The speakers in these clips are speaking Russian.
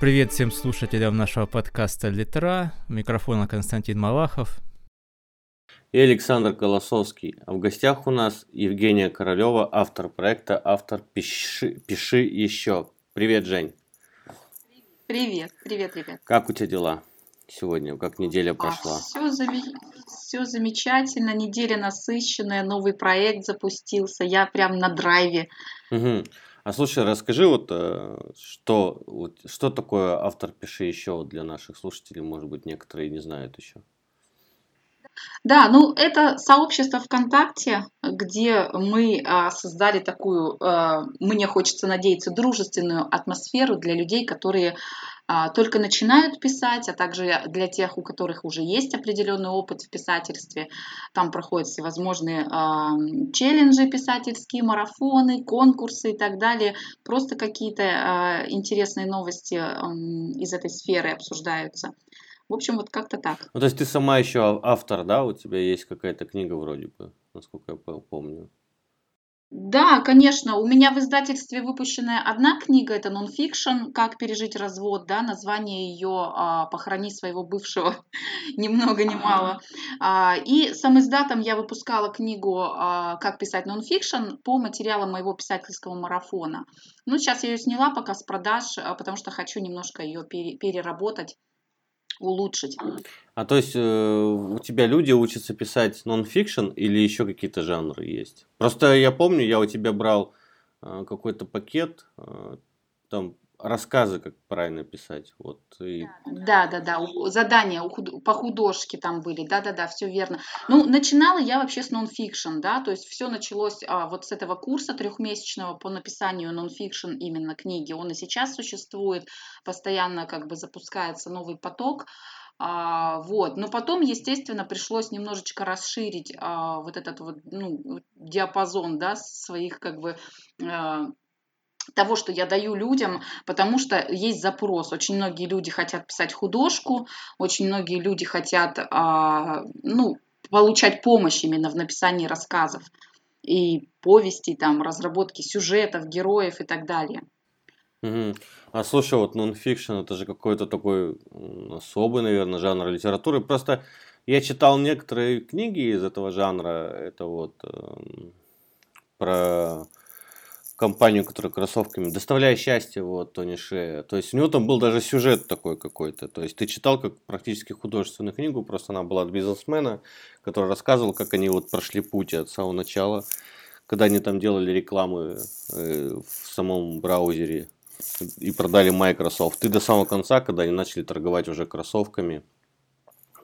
Привет всем слушателям нашего подкаста «Литра». У микрофона Константин Малахов. И Александр Колосовский. А в гостях у нас Евгения Королева, автор проекта «Автор Пиши, Пиши еще». Привет, Жень. Привет, привет, ребят. Как у тебя дела сегодня? Как неделя прошла? А, все, зам... все замечательно, неделя насыщенная, новый проект запустился, я прям на драйве. Угу. А слушай, расскажи вот, э, что, вот, что такое автор пиши еще для наших слушателей, может быть, некоторые не знают еще. Да, ну это сообщество ВКонтакте, где мы а, создали такую, а, мне хочется надеяться, дружественную атмосферу для людей, которые а, только начинают писать, а также для тех, у которых уже есть определенный опыт в писательстве. Там проходят всевозможные а, челленджи писательские, марафоны, конкурсы и так далее. Просто какие-то интересные новости из этой сферы обсуждаются. В общем, вот как-то так. Ну, то есть ты сама еще автор, да? У тебя есть какая-то книга вроде бы, насколько я помню. Да, конечно. У меня в издательстве выпущенная одна книга, это нонфикшн «Как пережить развод», да, название ее а, «Похорони своего бывшего» ни много ни мало. А, и сам издатом я выпускала книгу а, «Как писать нонфикшн» по материалам моего писательского марафона. Ну, сейчас я ее сняла пока с продаж, потому что хочу немножко ее переработать улучшить. А то есть э, у тебя люди учатся писать нон-фикшн или еще какие-то жанры есть? Просто я помню, я у тебя брал э, какой-то пакет, э, там рассказы, как правильно писать. Вот, и... Да, да, да, задания по художке там были, да, да, да, все верно. Ну, начинала я вообще с нонфикшн, да, то есть все началось а, вот с этого курса трехмесячного по написанию нонфикшн именно книги. Он и сейчас существует, постоянно как бы запускается новый поток. А, вот. Но потом, естественно, пришлось немножечко расширить а, вот этот вот ну, диапазон да, своих как бы а, того, что я даю людям, потому что есть запрос. Очень многие люди хотят писать художку, очень многие люди хотят а, ну, получать помощь именно в написании рассказов и повестей, там, разработки сюжетов, героев и так далее. Угу. А слушай, вот нонфикшн это же какой-то такой особый, наверное, жанр литературы. Просто я читал некоторые книги из этого жанра. Это вот э, про компанию, которая кроссовками, доставляя счастье, вот, Тони Шея. То есть у него там был даже сюжет такой какой-то. То есть ты читал как практически художественную книгу, просто она была от бизнесмена, который рассказывал, как они вот прошли путь от самого начала, когда они там делали рекламы э, в самом браузере и продали Microsoft. Ты до самого конца, когда они начали торговать уже кроссовками.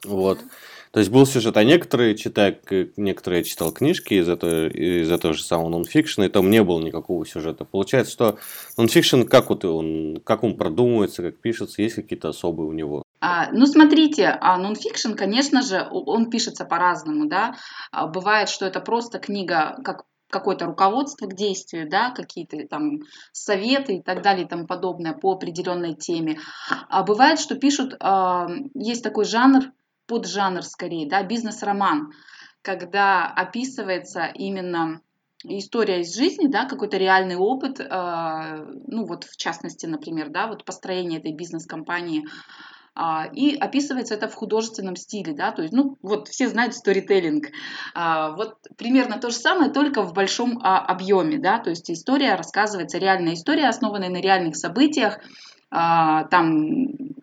Вот. Mm-hmm. То есть был сюжет, а некоторые, читая, некоторые я читал книжки из этого, из этого же самого нонфикшена, и там не было никакого сюжета. Получается, что нонфикшн, как вот он, как он продумывается, как пишется, есть какие-то особые у него? А, ну, смотрите, а нонфикшн, конечно же, он пишется по-разному, да. А, бывает, что это просто книга, как какое-то руководство к действию, да, какие-то там советы и так далее и тому подобное по определенной теме. А бывает, что пишут, э, есть такой жанр поджанр скорее, да, бизнес-роман, когда описывается именно история из жизни, да, какой-то реальный опыт, э, ну вот в частности, например, да, вот построение этой бизнес-компании, э, и описывается это в художественном стиле, да, то есть, ну вот все знают сторителлинг, э, вот примерно то же самое, только в большом э, объеме, да, то есть история рассказывается, реальная история, основанная на реальных событиях, там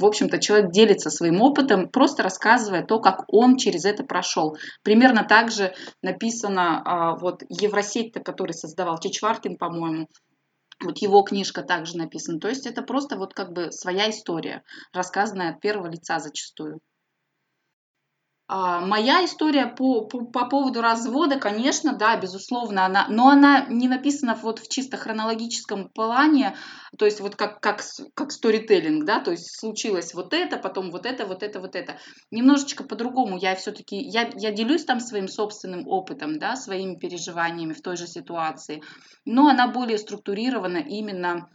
в общем-то, человек делится своим опытом, просто рассказывая то, как он через это прошел. Примерно так же написано а, вот Евросеть, который создавал Чичвартин, по-моему, вот его книжка также написана. То есть это просто вот как бы своя история, рассказанная от первого лица зачастую. А, моя история по, по, по поводу развода, конечно, да, безусловно, она, но она не написана вот в чисто хронологическом плане, то есть вот как, как, как сторителлинг, да, то есть случилось вот это, потом вот это, вот это, вот это. Немножечко по-другому я все-таки, я, я делюсь там своим собственным опытом, да, своими переживаниями в той же ситуации, но она более структурирована именно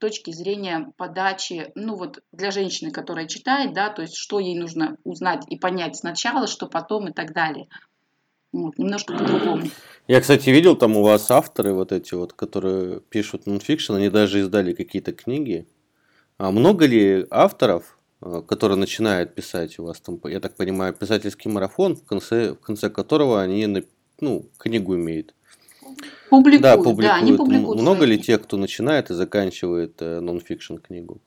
точки зрения подачи, ну вот для женщины, которая читает, да, то есть что ей нужно узнать и понять сначала, что потом и так далее. Вот, немножко по-другому. Я, кстати, видел там у вас авторы вот эти вот, которые пишут нонфикшн, они даже издали какие-то книги. А много ли авторов, э, которые начинают писать у вас там, я так понимаю, писательский марафон, в конце, в конце которого они ну, книгу имеют? Публикуют, да, публикуют. Да, они публикуют Много ли тех, кто начинает и заканчивает э, нонфикшн книгу?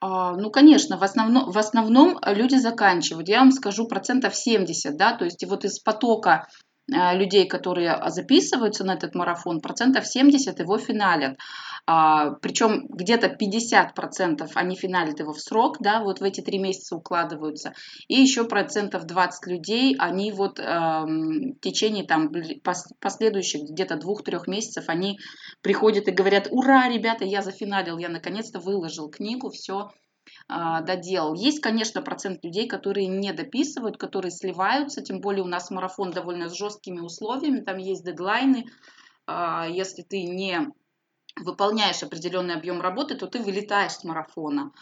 А, ну, конечно, в основном, в основном люди заканчивают. Я вам скажу процентов 70, да, то есть вот из потока людей, которые записываются на этот марафон, процентов 70 его финалят. А, причем где-то 50% они финалят его в срок, да, вот в эти три месяца укладываются. И еще процентов 20 людей, они вот э, в течение там последующих где-то двух-трех месяцев, они приходят и говорят, ура, ребята, я зафиналил, я наконец-то выложил книгу, все, а, доделал. Есть, конечно, процент людей, которые не дописывают, которые сливаются, тем более у нас марафон довольно с жесткими условиями, там есть дедлайны. А, если ты не выполняешь определенный объем работы, то ты вылетаешь с марафона.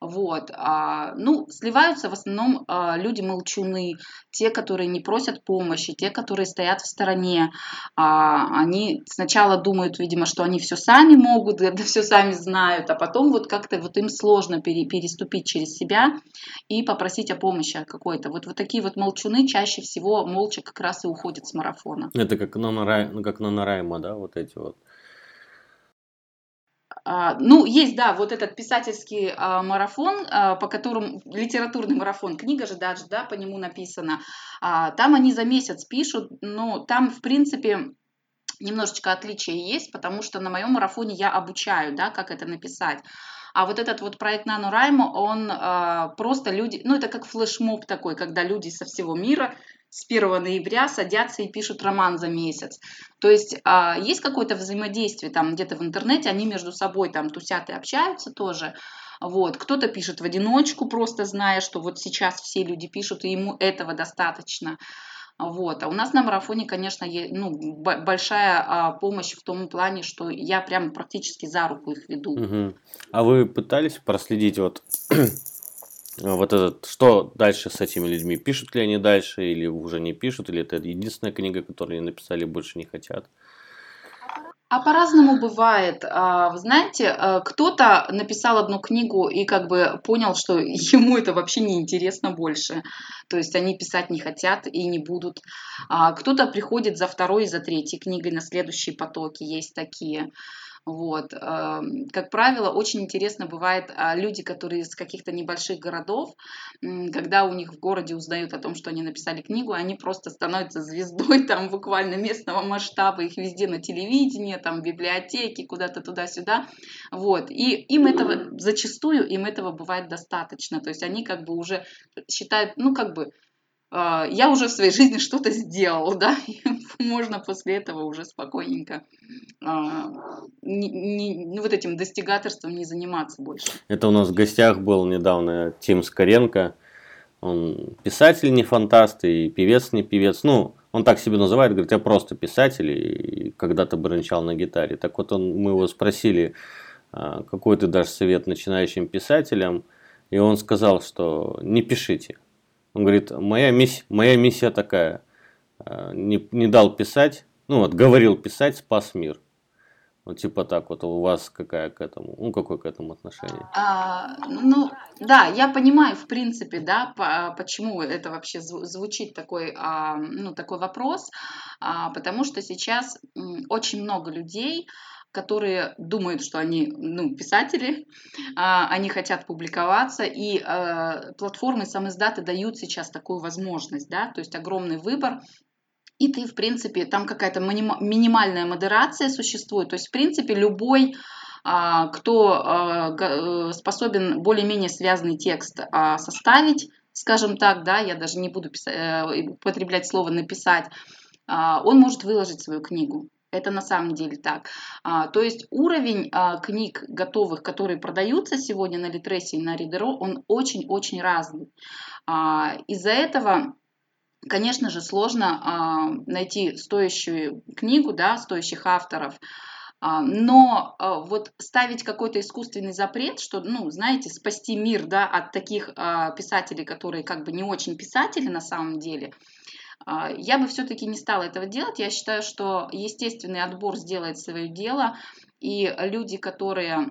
Вот. А, ну, сливаются в основном а, люди молчуны, те, которые не просят помощи, те, которые стоят в стороне. А, они сначала думают, видимо, что они все сами могут, да все сами знают, а потом вот как-то вот им сложно пере, переступить через себя и попросить о помощи какой-то. Вот, вот такие вот молчуны чаще всего молча как раз и уходят с марафона. Это как на, ну, как на Райма, да, вот эти вот ну, есть, да, вот этот писательский а, марафон, а, по которому, литературный марафон, книга же даже, да, по нему написана. Там они за месяц пишут, но там, в принципе, немножечко отличия есть, потому что на моем марафоне я обучаю, да, как это написать. А вот этот вот проект NaNoWriMo, он э, просто люди, ну это как флешмоб такой, когда люди со всего мира с 1 ноября садятся и пишут роман за месяц. То есть а, есть какое-то взаимодействие там где-то в интернете, они между собой там тусят и общаются тоже. Вот. Кто-то пишет в одиночку, просто зная, что вот сейчас все люди пишут, и ему этого достаточно. Вот. А у нас на марафоне, конечно, есть, ну, большая а, помощь в том плане, что я прям практически за руку их веду. Угу. А вы пытались проследить вот вот этот, что дальше с этими людьми? Пишут ли они дальше или уже не пишут, или это единственная книга, которую они написали, больше не хотят? А по-разному бывает. А, знаете, э, кто-то написал одну книгу и как бы понял, что ему это вообще не интересно больше. То есть они писать не хотят и не будут. А кто-то приходит за второй и за третьей книгой на следующие потоки. Есть такие. Вот. Как правило, очень интересно бывает а, люди, которые из каких-то небольших городов, когда у них в городе узнают о том, что они написали книгу, они просто становятся звездой там буквально местного масштаба, их везде на телевидении, там в библиотеке, куда-то туда-сюда. Вот. И им этого, зачастую им этого бывает достаточно. То есть они как бы уже считают, ну как бы, я уже в своей жизни что-то сделал, да, можно после этого уже спокойненько а, не, не, вот этим достигаторством не заниматься больше. Это у нас в гостях был недавно Тим Скоренко, он писатель не фантаст и певец не певец, ну, он так себе называет, говорит, я просто писатель и когда-то бренчал на гитаре. Так вот он, мы его спросили, а, какой ты дашь совет начинающим писателям, и он сказал, что не пишите – он говорит, моя миссия, моя миссия такая, э, не, не дал писать, ну вот, говорил писать, спас мир. Вот типа так вот, у вас какая к этому, ну какое к этому отношение? А, ну, да, я понимаю, в принципе, да, по, почему это вообще звучит такой, а, ну, такой вопрос, а, потому что сейчас очень много людей, которые думают, что они ну, писатели, а, они хотят публиковаться, и а, платформы самоиздаты дают сейчас такую возможность, да, то есть огромный выбор, и ты, в принципе, там какая-то минимальная модерация существует, то есть, в принципе, любой а, кто э, способен более-менее связанный текст составить, скажем так, да, я даже не буду писать, э, употреблять слово написать, он может выложить свою книгу. Это на самом деле так. А, то есть уровень а, книг готовых, которые продаются сегодня на Литресе и на Ридеро, он очень-очень разный. А, из-за этого конечно же, сложно а, найти стоящую книгу, да, стоящих авторов. А, но а, вот ставить какой-то искусственный запрет, что, ну, знаете, спасти мир, да, от таких писателей, которые как бы не очень писатели на самом деле, я бы все-таки не стала этого делать. Я считаю, что естественный отбор сделает свое дело, и люди, которые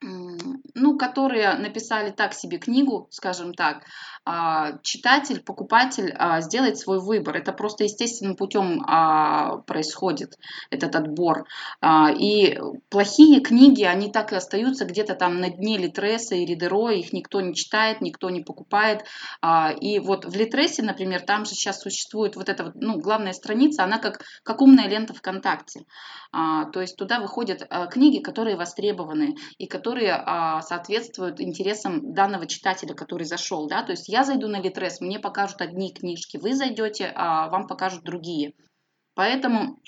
ну, которые написали так себе книгу, скажем так, а, читатель, покупатель а, сделает свой выбор. Это просто естественным путем а, происходит этот отбор. И плохие книги, они так и остаются где-то там на дне Литреса и Ридеро, их никто не читает, никто не покупает. И вот в Литресе, например, там же сейчас существует вот эта вот, ну, главная страница, она как, как умная лента ВКонтакте. То есть туда выходят книги, которые востребованы и которые соответствуют интересам данного читателя, который зашел. Да? То есть я зайду на Литрес, мне покажут одни книжки, вы зайдете, а вам покажут другие. Поэтому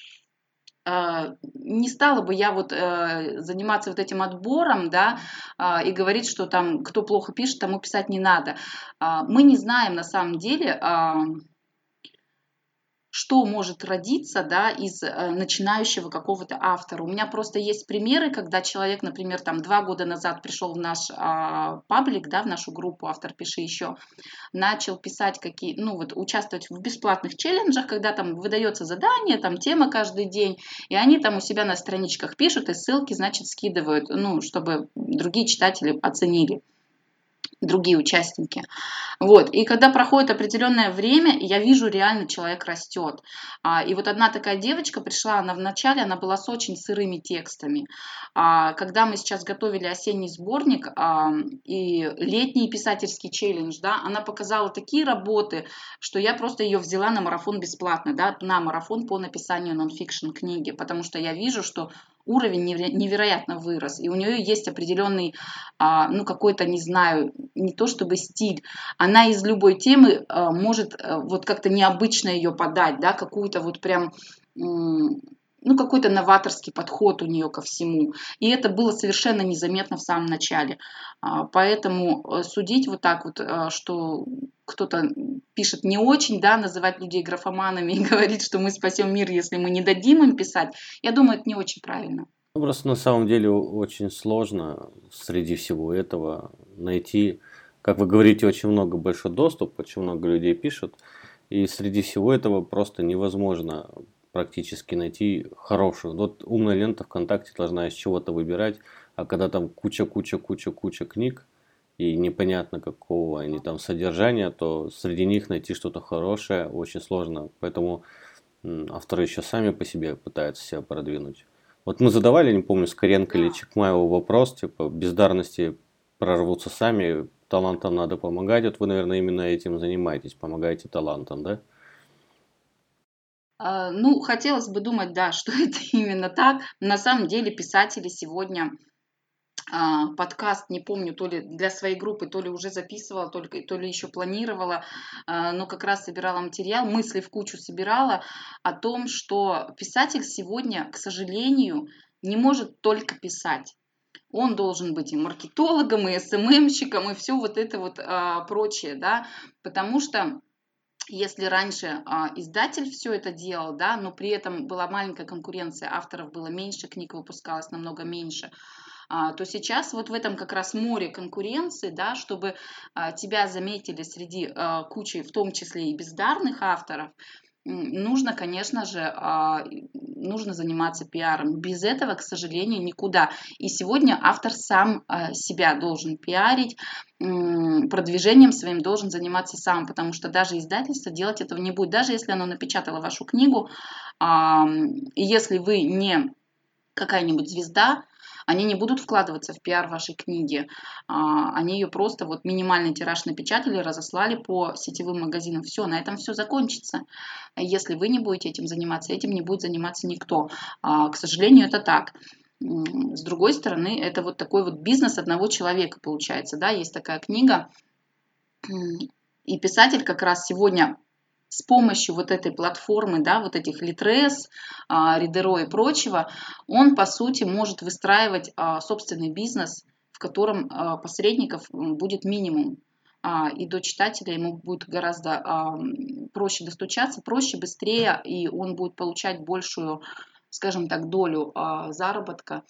э, не стала бы я вот э, заниматься вот этим отбором, да, э, и говорить, что там кто плохо пишет, тому писать не надо. Э, мы не знаем на самом деле, э, что может родиться да, из э, начинающего какого-то автора. У меня просто есть примеры, когда человек, например, там два года назад пришел в наш а, паблик, да, в нашу группу «Автор, пиши еще», начал писать какие, ну вот участвовать в бесплатных челленджах, когда там выдается задание, там тема каждый день, и они там у себя на страничках пишут и ссылки, значит, скидывают, ну, чтобы другие читатели оценили другие участники. Вот. И когда проходит определенное время, я вижу, реально человек растет. А, и вот одна такая девочка пришла, она вначале, она была с очень сырыми текстами. А, когда мы сейчас готовили осенний сборник а, и летний писательский челлендж, да, она показала такие работы, что я просто ее взяла на марафон бесплатно, да, на марафон по написанию нонфикшн книги, потому что я вижу, что уровень невероятно вырос, и у нее есть определенный, а, ну, какой-то, не знаю, не то чтобы стиль, она из любой темы а, может а, вот как-то необычно ее подать, да, какую-то вот прям ну, какой-то новаторский подход у нее ко всему. И это было совершенно незаметно в самом начале. Поэтому э, судить вот так вот, что кто-то пишет не очень, да, называть людей графоманами и говорить, что мы спасем мир, если мы не дадим им писать, я думаю, это не очень правильно. Ну, просто на самом деле очень сложно среди всего этого найти, как вы говорите, очень много большой доступ, очень много людей пишут, и среди всего этого просто невозможно практически найти хорошую. Вот умная лента ВКонтакте должна из чего-то выбирать, а когда там куча-куча-куча-куча книг, и непонятно какого они там содержания, то среди них найти что-то хорошее очень сложно. Поэтому авторы еще сами по себе пытаются себя продвинуть. Вот мы задавали, не помню, Скоренко или Чекмаеву вопрос, типа, бездарности прорвутся сами, талантам надо помогать. Вот вы, наверное, именно этим занимаетесь, помогаете талантам, да? А, ну, хотелось бы думать, да, что это именно так. На самом деле писатели сегодня подкаст, не помню, то ли для своей группы, то ли уже записывала, только, то ли еще планировала, а, но как раз собирала материал, мысли в кучу собирала о том, что писатель сегодня, к сожалению, не может только писать. Он должен быть и маркетологом, и СММщиком, и все вот это вот а, прочее, да, потому что если раньше а, издатель все это делал, да, но при этом была маленькая конкуренция, авторов было меньше, книг выпускалось намного меньше, а, то сейчас вот в этом как раз море конкуренции, да, чтобы а, тебя заметили среди а, кучи, в том числе и бездарных авторов, нужно, конечно же, нужно заниматься пиаром. Без этого, к сожалению, никуда. И сегодня автор сам себя должен пиарить, продвижением своим должен заниматься сам, потому что даже издательство делать этого не будет. Даже если оно напечатало вашу книгу, если вы не какая-нибудь звезда, они не будут вкладываться в пиар вашей книги. А, они ее просто вот минимальный тираж напечатали, разослали по сетевым магазинам. Все, на этом все закончится. Если вы не будете этим заниматься, этим не будет заниматься никто. А, к сожалению, это так. С другой стороны, это вот такой вот бизнес одного человека получается. Да? Есть такая книга, и писатель как раз сегодня с помощью вот этой платформы, да, вот этих Litres, Ридеро и прочего, он, по сути, может выстраивать а, собственный бизнес, в котором а, посредников будет минимум. А, и до читателя ему будет гораздо проще достучаться, проще, быстрее, и он будет получать большую скажем так, долю а, заработка,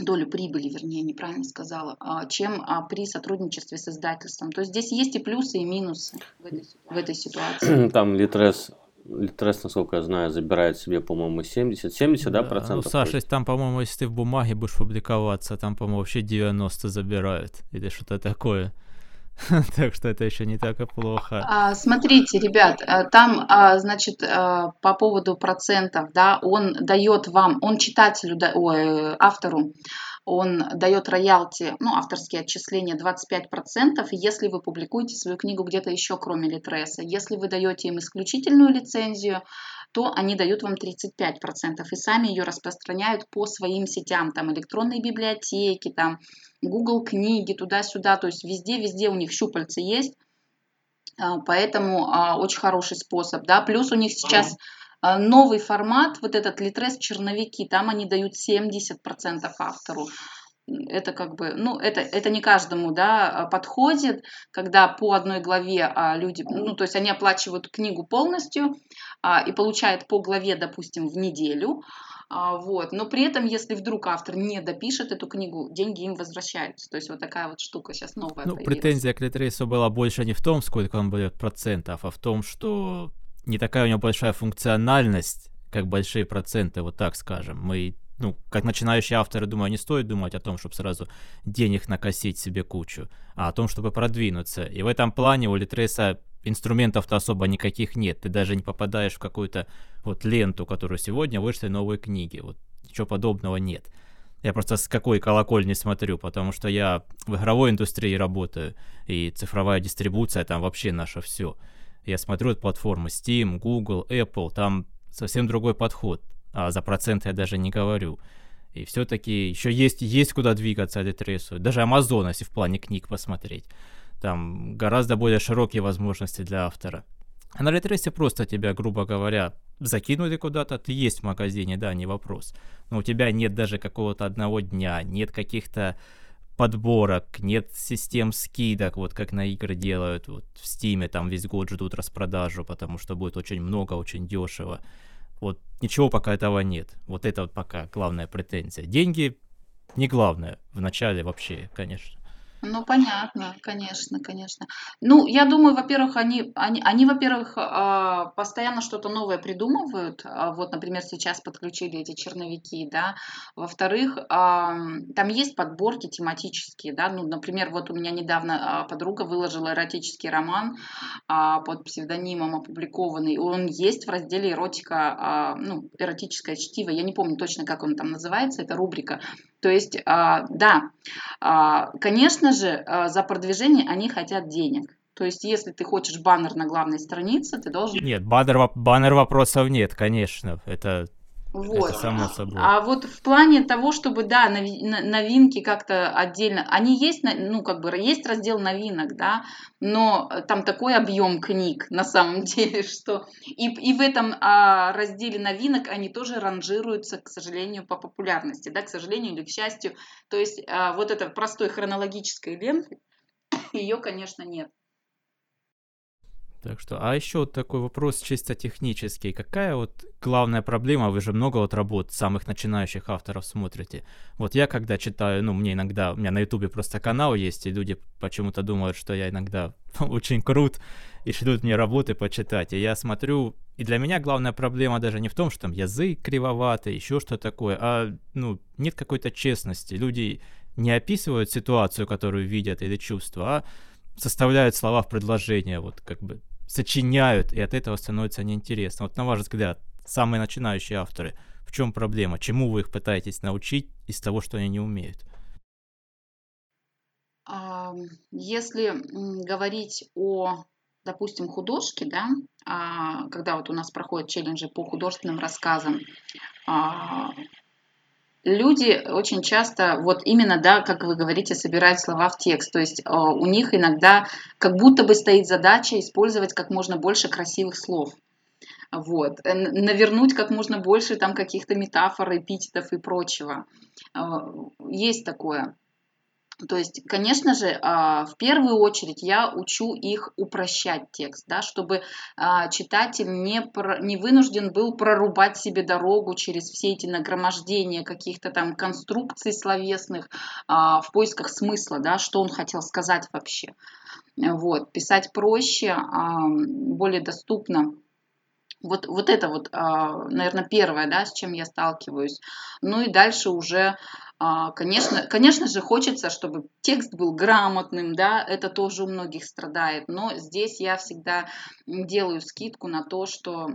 долю прибыли, вернее, неправильно сказала, а, чем а, при сотрудничестве с издательством. То есть здесь есть и плюсы, и минусы в этой, в этой ситуации. Там Литрес Литрес, насколько я знаю, забирает себе, по-моему, 70, 70, да, да процентов? Ну, Саша, там, по-моему, если ты в бумаге будешь публиковаться, там, по-моему, вообще 90 забирают или что-то такое. Так что это еще не так и плохо. А, смотрите, ребят, э, там, а, значит, э, по поводу процентов, да, он дает вам, он читателю, ой, автору, он дает роялти, ну, авторские отчисления 25%, если вы публикуете свою книгу где-то еще, кроме Литреса. Если вы даете им исключительную лицензию, то они дают вам 35% и сами ее распространяют по своим сетям, там электронные библиотеки, там Google книги, туда-сюда, то есть везде-везде у них щупальца есть, а, поэтому а, очень хороший способ, да, плюс у них сейчас а, новый формат, вот этот Литрес черновики, там они дают 70% автору, это как бы, ну, это, это не каждому, да, подходит, когда по одной главе люди, ну, то есть они оплачивают книгу полностью и получают по главе, допустим, в неделю, вот. Но при этом, если вдруг автор не допишет эту книгу, деньги им возвращаются. То есть вот такая вот штука сейчас новая. Ну, появилась. претензия к Литрейсу была больше не в том, сколько он берет процентов, а в том, что не такая у него большая функциональность, как большие проценты, вот так скажем. Мы ну, как начинающие авторы, думаю, не стоит думать о том, чтобы сразу денег накосить себе кучу, а о том, чтобы продвинуться. И в этом плане у Литреса инструментов-то особо никаких нет. Ты даже не попадаешь в какую-то вот ленту, которую сегодня вышли новые книги. Вот ничего подобного нет. Я просто с какой колокольни смотрю, потому что я в игровой индустрии работаю, и цифровая дистрибуция там вообще наше все. Я смотрю от платформы Steam, Google, Apple, там совсем другой подход, а за проценты я даже не говорю. И все-таки еще есть, есть куда двигаться Литресу. Даже Amazon, если в плане книг посмотреть там гораздо более широкие возможности для автора. А на ретресте просто тебя, грубо говоря, закинули куда-то, ты есть в магазине, да, не вопрос. Но у тебя нет даже какого-то одного дня, нет каких-то подборок, нет систем скидок, вот как на игры делают, вот в Стиме там весь год ждут распродажу, потому что будет очень много, очень дешево. Вот ничего пока этого нет. Вот это вот пока главная претензия. Деньги не главное в начале вообще, конечно. Ну, понятно, конечно, конечно. Ну, я думаю, во-первых, они, они, они во-первых, а, постоянно что-то новое придумывают. А, вот, например, сейчас подключили эти черновики, да. Во-вторых, там есть подборки тематические, да. Ну, например, вот у меня недавно а, подруга выложила эротический роман под псевдонимом опубликованный. Он есть в разделе эротика, ну, эротическое чтиво. Я не помню точно, как он там называется, это рубрика. То есть, да, конечно же, э, за продвижение они хотят денег. То есть, если ты хочешь баннер на главной странице, ты должен... Нет, баннер, баннер вопросов нет, конечно. Это вот. Это само собой. А вот в плане того, чтобы, да, новинки как-то отдельно, они есть, ну, как бы, есть раздел новинок, да, но там такой объем книг на самом деле, что и, и в этом а, разделе новинок они тоже ранжируются, к сожалению, по популярности, да, к сожалению или к счастью. То есть а, вот этой простой хронологической ленты, ее, конечно, нет. Так что, а еще вот такой вопрос чисто технический. Какая вот главная проблема, вы же много вот работ самых начинающих авторов смотрите. Вот я когда читаю, ну, мне иногда, у меня на ютубе просто канал есть, и люди почему-то думают, что я иногда очень крут, и шлют мне работы почитать. И я смотрю, и для меня главная проблема даже не в том, что там язык кривоватый, еще что такое, а, ну, нет какой-то честности. Люди не описывают ситуацию, которую видят или чувства, а составляют слова в предложение, вот как бы сочиняют, и от этого становится неинтересно. Вот на ваш взгляд, самые начинающие авторы, в чем проблема? Чему вы их пытаетесь научить из того, что они не умеют? Если говорить о, допустим, художке, да, а, когда вот у нас проходят челленджи по художественным рассказам, а, люди очень часто, вот именно, да, как вы говорите, собирают слова в текст. То есть э, у них иногда как будто бы стоит задача использовать как можно больше красивых слов. Вот. Э, навернуть как можно больше там каких-то метафор, эпитетов и прочего. Э, есть такое. То есть, конечно же, а, в первую очередь я учу их упрощать текст, да, чтобы а, читатель не, про, не вынужден был прорубать себе дорогу через все эти нагромождения каких-то там конструкций словесных а, в поисках смысла, да, что он хотел сказать вообще. Вот, писать проще, более доступно. Вот, вот это вот, наверное, первое, да, с чем я сталкиваюсь. Ну и дальше уже конечно, конечно же, хочется, чтобы текст был грамотным, да, это тоже у многих страдает, но здесь я всегда делаю скидку на то, что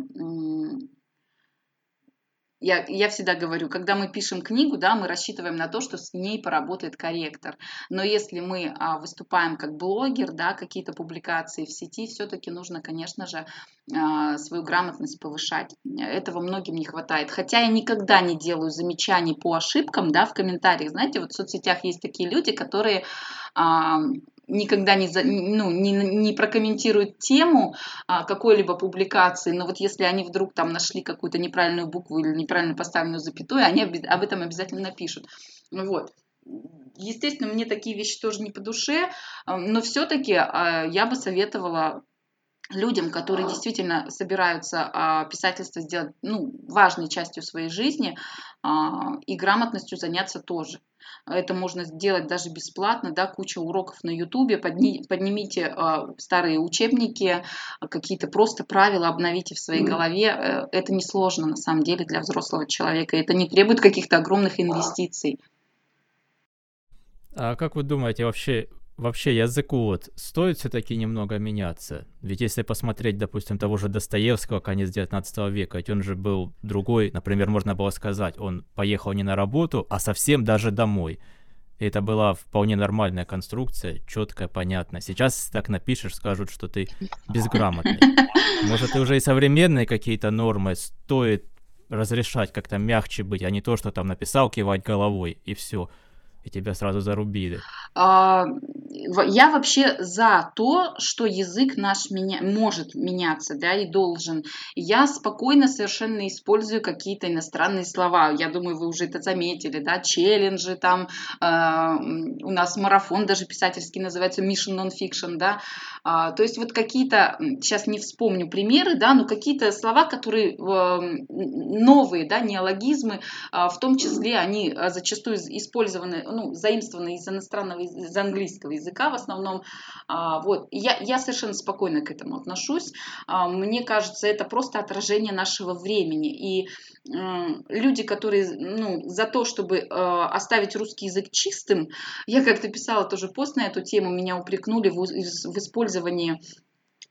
я, я всегда говорю, когда мы пишем книгу, да, мы рассчитываем на то, что с ней поработает корректор. Но если мы а, выступаем как блогер, да, какие-то публикации в сети, все-таки нужно, конечно же, а, свою грамотность повышать. Этого многим не хватает. Хотя я никогда не делаю замечаний по ошибкам, да, в комментариях. Знаете, вот в соцсетях есть такие люди, которые а, никогда не, за, ну, не, не прокомментируют тему а, какой-либо публикации, но вот если они вдруг там нашли какую-то неправильную букву или неправильно поставленную запятую, они об этом обязательно напишут. Вот. Естественно, мне такие вещи тоже не по душе, а, но все-таки а, я бы советовала людям, которые действительно собираются а, писательство сделать ну, важной частью своей жизни и грамотностью заняться тоже. Это можно сделать даже бесплатно, да, куча уроков на ютубе, подни, поднимите э, старые учебники, какие-то просто правила обновите в своей голове. Э, это несложно на самом деле для взрослого человека, это не требует каких-то огромных инвестиций. А как вы думаете, вообще вообще языку вот стоит все-таки немного меняться? Ведь если посмотреть, допустим, того же Достоевского, конец 19 века, ведь он же был другой, например, можно было сказать, он поехал не на работу, а совсем даже домой. И это была вполне нормальная конструкция, четкая, понятная. Сейчас, так напишешь, скажут, что ты безграмотный. Может, и уже и современные какие-то нормы стоит разрешать как-то мягче быть, а не то, что там написал, кивать головой, и все и тебя сразу зарубили? А, я вообще за то, что язык наш меня, может меняться, да, и должен. Я спокойно совершенно использую какие-то иностранные слова. Я думаю, вы уже это заметили, да, челленджи там, э, у нас марафон даже писательский называется Mission Non-Fiction, да. А, то есть вот какие-то, сейчас не вспомню примеры, да, но какие-то слова, которые новые, да, неологизмы, э, в том числе они зачастую использованы ну, заимствованы из иностранного, из английского языка в основном. А, вот. Я, я совершенно спокойно к этому отношусь. А, мне кажется, это просто отражение нашего времени. И люди, которые ну, за то, чтобы а, оставить русский язык чистым, я как-то писала тоже пост на эту тему, меня упрекнули в, в использовании использовании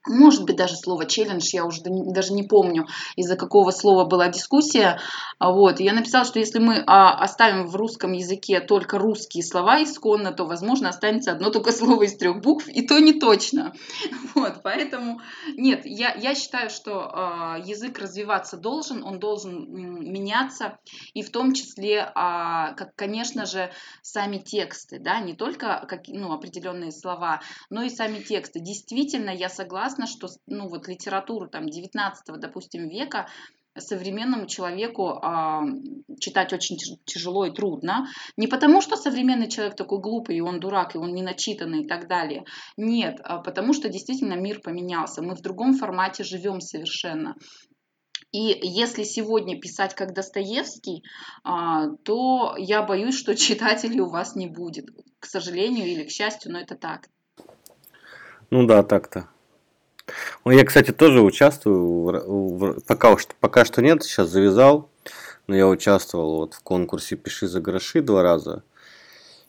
может быть, даже слово челлендж, я уже даже не помню, из-за какого слова была дискуссия. А, вот. Я написала, что если мы а, оставим в русском языке только русские слова исконно, то, возможно, останется одно только слово из трех букв, и то не точно. Вот. Поэтому, нет, я, я считаю, что а, язык развиваться должен, он должен меняться, и в том числе, как, конечно же, сами тексты, да, не только как, ну, определенные слова, но и сами тексты. Действительно, я согласна, согласна, что ну, вот литературу там, 19 допустим, века современному человеку э, читать очень тяжело и трудно. Не потому, что современный человек такой глупый, и он дурак, и он не начитанный и так далее. Нет, а потому что действительно мир поменялся. Мы в другом формате живем совершенно. И если сегодня писать как Достоевский, а, то я боюсь, что читателей у вас не будет. К сожалению или к счастью, но это так. Ну да, так-то. Ну, я, кстати, тоже участвую, пока, пока что нет, сейчас завязал, но я участвовал вот в конкурсе «Пиши за гроши» два раза.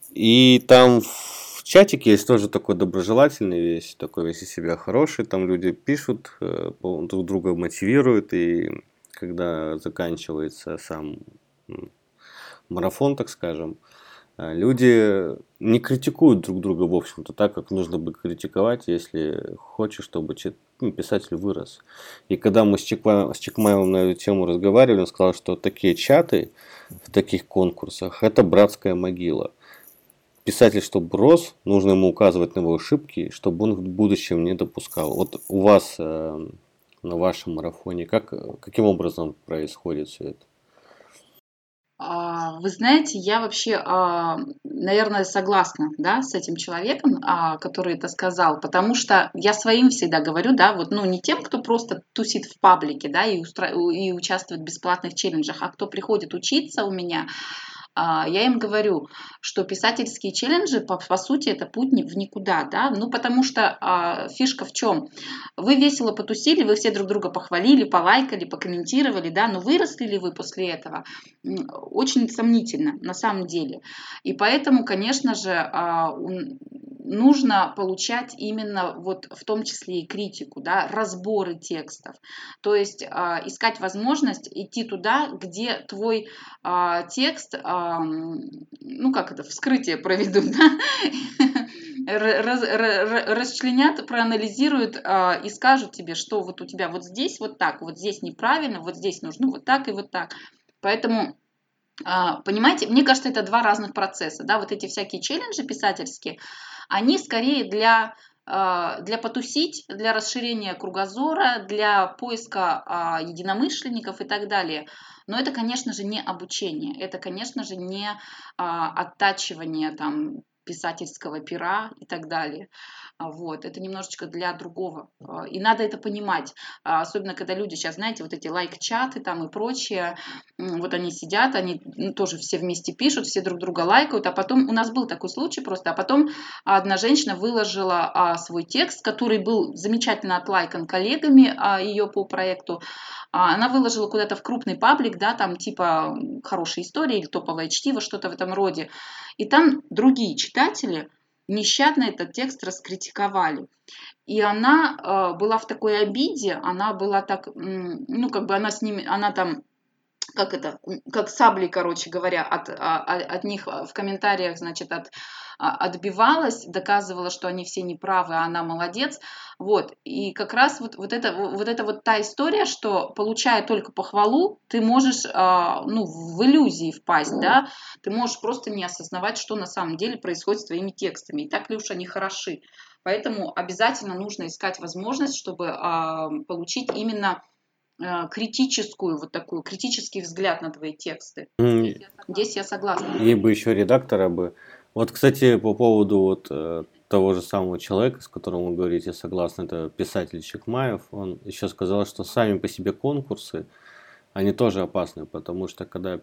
И там в чатике есть тоже такой доброжелательный весь, такой весь из себя хороший, там люди пишут, э, друг друга мотивируют, и когда заканчивается сам марафон, так скажем, люди не критикуют друг друга, в общем-то, так, как нужно бы критиковать, если хочешь, чтобы ну, писатель вырос. И когда мы с, Чекма, на эту тему разговаривали, он сказал, что такие чаты в таких конкурсах – это братская могила. Писатель, чтобы рос, нужно ему указывать на его ошибки, чтобы он в будущем не допускал. Вот у вас э, на вашем марафоне, как, каким образом происходит все это? А, вы знаете, я вообще, а, наверное, согласна да, с этим человеком, а, который это сказал, потому что я своим всегда говорю, да, вот, ну, не тем, кто просто тусит в паблике, да, и, устра... и участвует в бесплатных челленджах, а кто приходит учиться у меня, я им говорю, что писательские челленджи, по, по сути, это путь в никуда, да, ну, потому что а, фишка в чем? Вы весело потусили, вы все друг друга похвалили, полайкали, покомментировали, да, но выросли ли вы после этого? Очень сомнительно, на самом деле. И поэтому, конечно же, а, нужно получать именно вот в том числе и критику, да, разборы текстов. То есть а, искать возможность идти туда, где твой а, текст, а, ну как это, вскрытие проведут, да, расчленят, проанализируют а, и скажут тебе, что вот у тебя вот здесь вот так, вот здесь неправильно, вот здесь нужно вот так и вот так. Поэтому Понимаете, мне кажется, это два разных процесса, да, вот эти всякие челленджи писательские, они скорее для а, для потусить, для расширения кругозора, для поиска а, единомышленников и так далее. Но это, конечно же, не обучение, это, конечно же, не а, оттачивание там, писательского пера и так далее. А, вот, это немножечко для другого. А, и надо это понимать. А, особенно, когда люди сейчас, знаете, вот эти лайк-чаты там и прочее, вот они сидят, они ну, тоже все вместе пишут, все друг друга лайкают, а потом, у нас был такой случай просто, а потом одна женщина выложила свой текст, который был замечательно отлайкан коллегами ее по проекту, она выложила куда-то в крупный паблик, да, там типа хорошие истории или топовое чтиво, что-то в этом роде. И там другие читатели – нещадно этот текст раскритиковали. И она э, была в такой обиде, она была так, ну, как бы она с ними, она там как это, как сабли, короче говоря, от, а, от них в комментариях, значит, от, а, отбивалась, доказывала, что они все неправы, а она молодец. Вот. И как раз вот, вот, это, вот это вот та история, что получая только похвалу, ты можешь а, ну, в иллюзии впасть, да, ты можешь просто не осознавать, что на самом деле происходит с твоими текстами, и так ли уж они хороши. Поэтому обязательно нужно искать возможность, чтобы а, получить именно а, критическую, вот такую, критический взгляд на твои тексты. Mm. Здесь я согласна. Ей бы еще редактора бы. Вот, кстати, по поводу вот э, того же самого человека, с которым вы говорите, согласно, это писатель Чекмаев, он еще сказал, что сами по себе конкурсы, они тоже опасны, потому что когда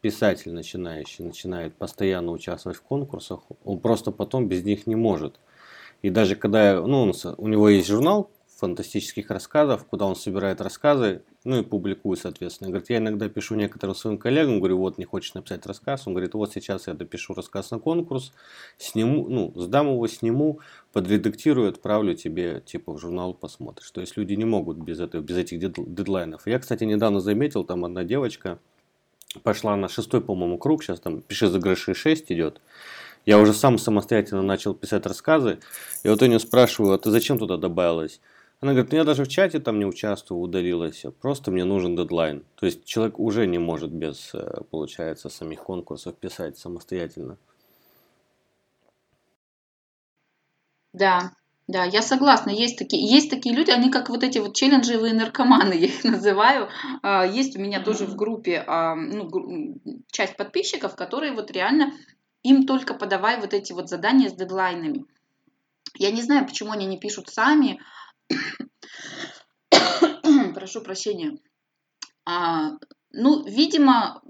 писатель начинающий начинает постоянно участвовать в конкурсах, он просто потом без них не может. И даже когда, ну, он, у него есть журнал фантастических рассказов, куда он собирает рассказы, ну и публикует, соответственно. Говорит, я иногда пишу некоторым своим коллегам, говорю, вот не хочешь написать рассказ, он говорит, вот сейчас я допишу рассказ на конкурс, сниму, ну, сдам его, сниму, подредактирую, отправлю тебе, типа, в журнал посмотришь. То есть люди не могут без, этого, без этих дедлайнов. Я, кстати, недавно заметил, там одна девочка пошла на шестой, по-моему, круг, сейчас там «Пиши за гроши 6» идет, я уже сам самостоятельно начал писать рассказы, и вот я нее спрашиваю, а ты зачем туда добавилась? Она говорит, ну я даже в чате там не участвую, удалилась, просто мне нужен дедлайн. То есть человек уже не может без, э, получается, самих конкурсов писать самостоятельно. Да, да, я согласна. Есть такие, есть такие люди, они как вот эти вот челленджевые наркоманы, я их называю. А, есть у меня тоже в группе а, ну, часть подписчиков, которые вот реально им только подавай вот эти вот задания с дедлайнами. Я не знаю, почему они не пишут сами, прошу прощения, а, ну, видимо,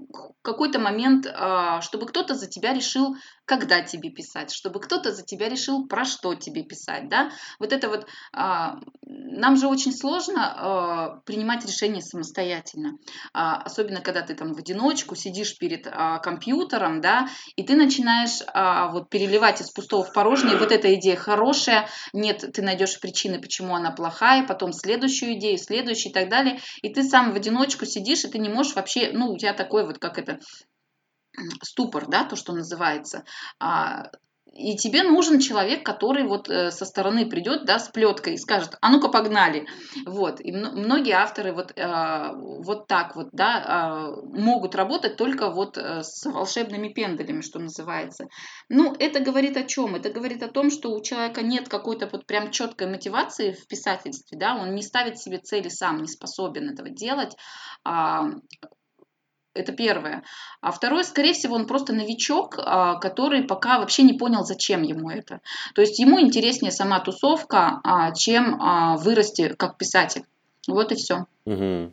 какой-то момент, а, чтобы кто-то за тебя решил, когда тебе писать, чтобы кто-то за тебя решил, про что тебе писать, да. Вот это вот, а, нам же очень сложно а, принимать решения самостоятельно, особенно когда ты там в одиночку сидишь перед компьютером, да, и ты начинаешь вот переливать из пустого в порожнее, вот эта идея хорошая, нет, ты найдешь причины, почему она плохая, потом следующую идею, следующую и так далее, и ты сам в одиночку сидишь, и ты не можешь вообще, ну, у тебя такой вот, как это, ступор, да, то, что называется. А, и тебе нужен человек, который вот э, со стороны придет, да, с плеткой и скажет, а ну-ка погнали. Вот. И многие авторы вот, а, вот так вот, да, а, могут работать только вот э, с волшебными пендалями, что называется. Ну, это говорит о чем? Это говорит о том, что у человека нет какой-то вот прям четкой мотивации в писательстве, да, он не ставит себе цели сам, не способен этого делать Это первое. А второе, скорее всего, он просто новичок, а, который пока вообще не понял, зачем ему это. То есть ему интереснее сама тусовка, а, чем а, вырасти как писатель. Вот и все. Угу.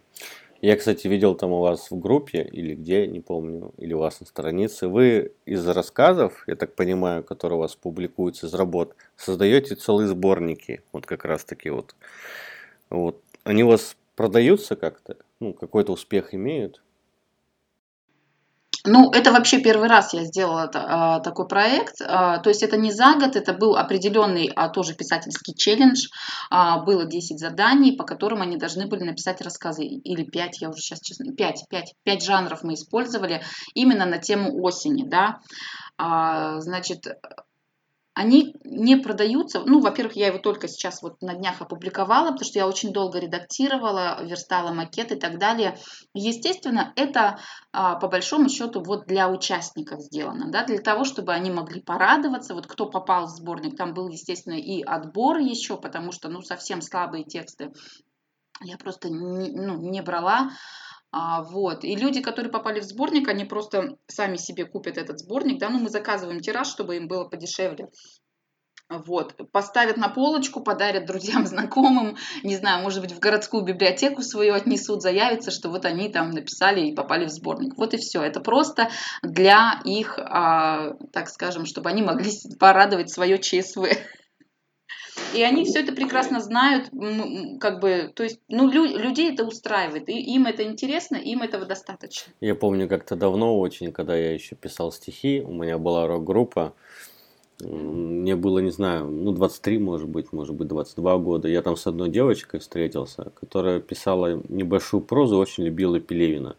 Я, кстати, видел там у вас в группе, или где, не помню, или у вас на странице, вы из рассказов, я так понимаю, которые у вас публикуются из работ, создаете целые сборники, вот как раз таки вот. Вот. Они у вас продаются как-то? Ну, какой-то успех имеют? Ну, это вообще первый раз я сделала а, такой проект. А, то есть это не за год, это был определенный а, тоже писательский челлендж. Было 10 заданий, по которым они должны были написать рассказы. Или 5, я уже сейчас честно, 5, 5, 5 жанров мы использовали именно на тему осени. Да? Значит, они не продаются. Ну, во-первых, я его только сейчас вот на днях опубликовала, потому что я очень долго редактировала, верстала макет и так далее. Естественно, это а, по большому счету вот для участников сделано, да, для того, чтобы они могли порадоваться. Вот кто попал в сборник, там был, естественно, и отбор еще, потому что, ну, совсем слабые тексты я просто не, ну, не брала. А, вот. И люди, которые попали в сборник, они просто сами себе купят этот сборник, да, ну мы заказываем тираж, чтобы им было подешевле. Вот, поставят на полочку, подарят друзьям, знакомым, не знаю, может быть, в городскую библиотеку свою отнесут, заявится, что вот они там написали и попали в сборник. Вот и все. Это просто для их, а, так скажем, чтобы они могли порадовать свое ЧСВ. И они все это прекрасно знают, как бы, то есть, ну, лю- людей это устраивает, и им это интересно, им этого достаточно. Я помню как-то давно очень, когда я еще писал стихи, у меня была рок-группа, мне было, не знаю, ну, 23, может быть, может быть, 22 года. Я там с одной девочкой встретился, которая писала небольшую прозу, очень любила Пелевина.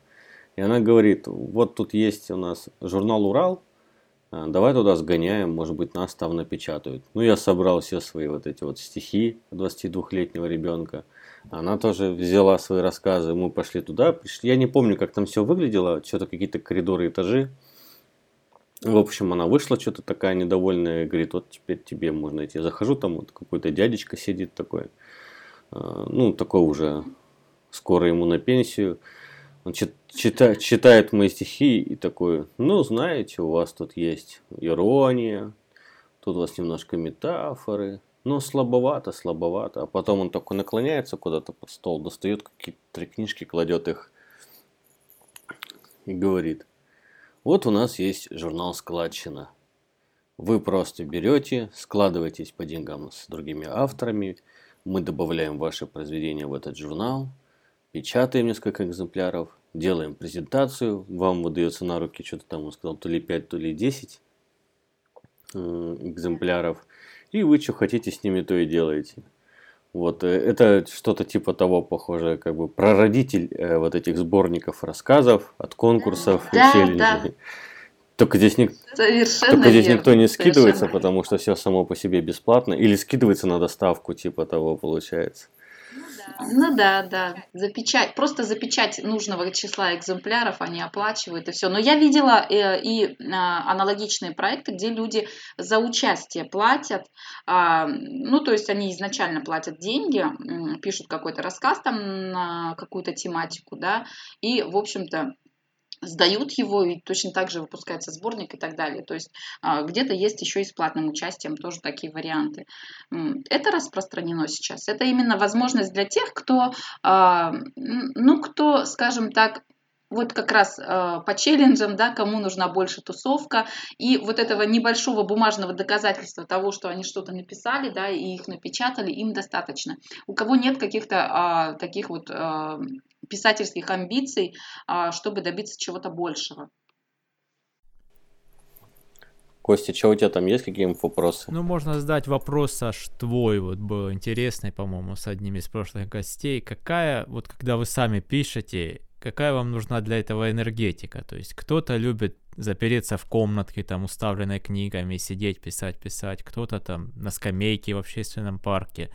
И она говорит, вот тут есть у нас журнал «Урал», давай туда сгоняем, может быть, нас там напечатают. Ну, я собрал все свои вот эти вот стихи 22-летнего ребенка. Она тоже взяла свои рассказы, мы пошли туда, пришли. Я не помню, как там все выглядело, что-то какие-то коридоры, этажи. В общем, она вышла что-то такая недовольная, говорит, вот теперь тебе можно идти. Захожу, там вот какой-то дядечка сидит такой, а, ну, такой уже скоро ему на пенсию. Он читает, читает мои стихи и такой, ну, знаете, у вас тут есть ирония, тут у вас немножко метафоры, но слабовато, слабовато. А потом он такой наклоняется куда-то под стол, достает какие-то три книжки, кладет их и говорит, вот у нас есть журнал «Складчина». Вы просто берете, складываетесь по деньгам с другими авторами, мы добавляем ваше произведение в этот журнал – печатаем несколько экземпляров, делаем презентацию, вам выдается на руки что-то там, он сказал, то ли 5, то ли 10 экземпляров, и вы что хотите с ними, то и делаете. Вот, э, это что-то типа того похожее, как бы прародитель э, вот этих сборников рассказов от конкурсов да, и челленджей. Да. Только здесь, ник... Только здесь никто не скидывается, Совершенно. потому что все само по себе бесплатно. Или скидывается на доставку, типа того получается. Ну да, да. запечать, просто запечать нужного числа экземпляров они оплачивают и все. Но я видела э, и а, аналогичные проекты, где люди за участие платят. А, ну, то есть они изначально платят деньги, пишут какой-то рассказ там на какую-то тематику, да, и, в общем-то, сдают его, и точно так же выпускается сборник и так далее. То есть а, где-то есть еще и с платным участием тоже такие варианты. Это распространено сейчас. Это именно возможность для тех, кто, а, ну, кто, скажем так, вот как раз э, по челленджам, да, кому нужна больше тусовка, и вот этого небольшого бумажного доказательства того, что они что-то написали, да, и их напечатали, им достаточно. У кого нет каких-то э, таких вот писательских амбиций, э, чтобы добиться чего-то большего. Костя, что у тебя там есть, какие вопросы? Ну, можно задать вопрос аж твой, вот был интересный, по-моему, с одним из прошлых гостей. Какая, вот когда вы сами пишете, какая вам нужна для этого энергетика. То есть кто-то любит запереться в комнатке, там, уставленной книгами, сидеть, писать, писать. Кто-то там на скамейке в общественном парке.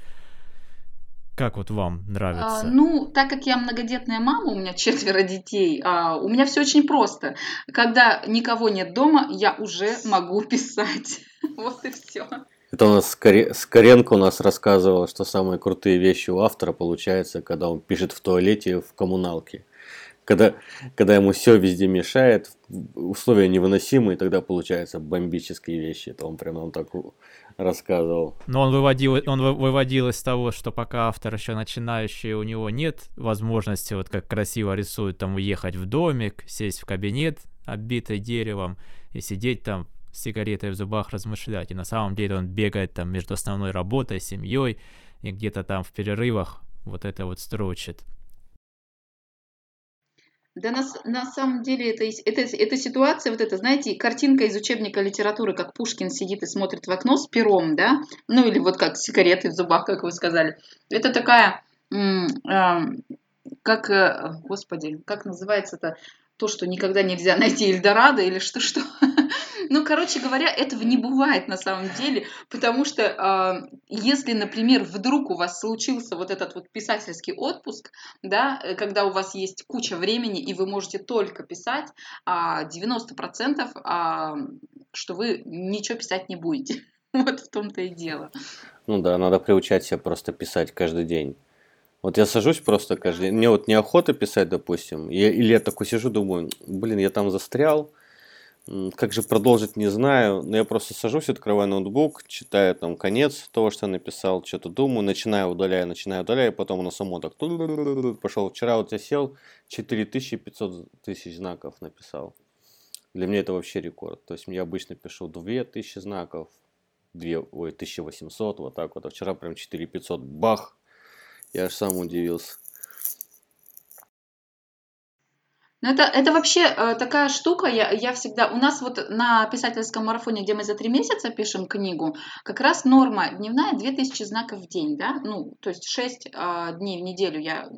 Как вот вам нравится? А, ну, так как я многодетная мама, у меня четверо детей, а, у меня все очень просто. Когда никого нет дома, я уже могу писать. Вот и все. Это у нас Скоренко у нас рассказывал, что самые крутые вещи у автора получается, когда он пишет в туалете в коммуналке когда, когда ему все везде мешает, условия невыносимые, тогда получаются бомбические вещи. Это он прям нам так рассказывал. Но он выводил, он выводил из того, что пока автор еще начинающий, у него нет возможности, вот как красиво рисует, там уехать в домик, сесть в кабинет, оббитый деревом, и сидеть там с сигаретой в зубах размышлять. И на самом деле он бегает там между основной работой, семьей, и где-то там в перерывах вот это вот строчит. Да на, на самом деле это, это, это ситуация, вот это, знаете, картинка из учебника литературы, как Пушкин сидит и смотрит в окно с пером, да, ну или вот как сигареты в зубах, как вы сказали. Это такая, м- м- как, э, господи, как называется это, то, что никогда нельзя найти Эльдорадо или что-что. Ну, короче говоря, этого не бывает на самом деле, потому что э, если, например, вдруг у вас случился вот этот вот писательский отпуск, да, э, когда у вас есть куча времени и вы можете только писать, а 90% а, что вы ничего писать не будете. Вот в том-то и дело. Ну да, надо приучать себя просто писать каждый день. Вот я сажусь просто каждый день. Мне вот неохота писать, допустим. Я, или я такой сижу, думаю, блин, я там застрял. Как же продолжить, не знаю. Но я просто сажусь, открываю ноутбук, читаю там конец того, что я написал, что-то думаю, начинаю, удаляю, начинаю, удаляю, потом оно само так пошел. Вчера вот я сел, 4500 тысяч знаков написал. Для меня это вообще рекорд. То есть я обычно пишу 2000 знаков, 2, ой, 1800, вот так вот. А вчера прям 4500, бах, я аж сам удивился. Ну, это, это вообще э, такая штука, я, я всегда... У нас вот на писательском марафоне, где мы за три месяца пишем книгу, как раз норма дневная 2000 знаков в день, да, ну, то есть 6 э, дней в неделю я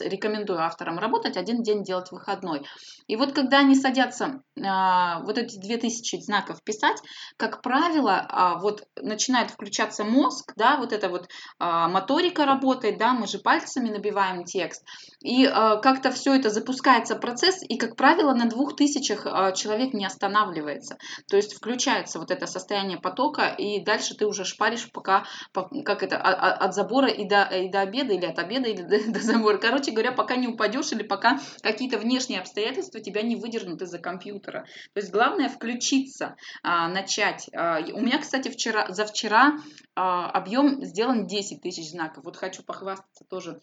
рекомендую авторам работать, один день делать выходной. И вот когда они садятся а, вот эти 2000 знаков писать, как правило, а, вот начинает включаться мозг, да, вот эта вот а, моторика работает, да, мы же пальцами набиваем текст, и как-то все это запускается процесс, и, как правило, на 2000 а, человек не останавливается. То есть включается вот это состояние потока, и дальше ты уже шпаришь пока, как это, от забора и до, и до обеда, или от обеда, или до, до забора. Короче говоря, пока не упадешь или пока какие-то внешние обстоятельства тебя не выдернут из-за компьютера. То есть главное включиться, а, начать. А, у меня, кстати, вчера, за вчера а, объем сделан 10 тысяч знаков. Вот хочу похвастаться тоже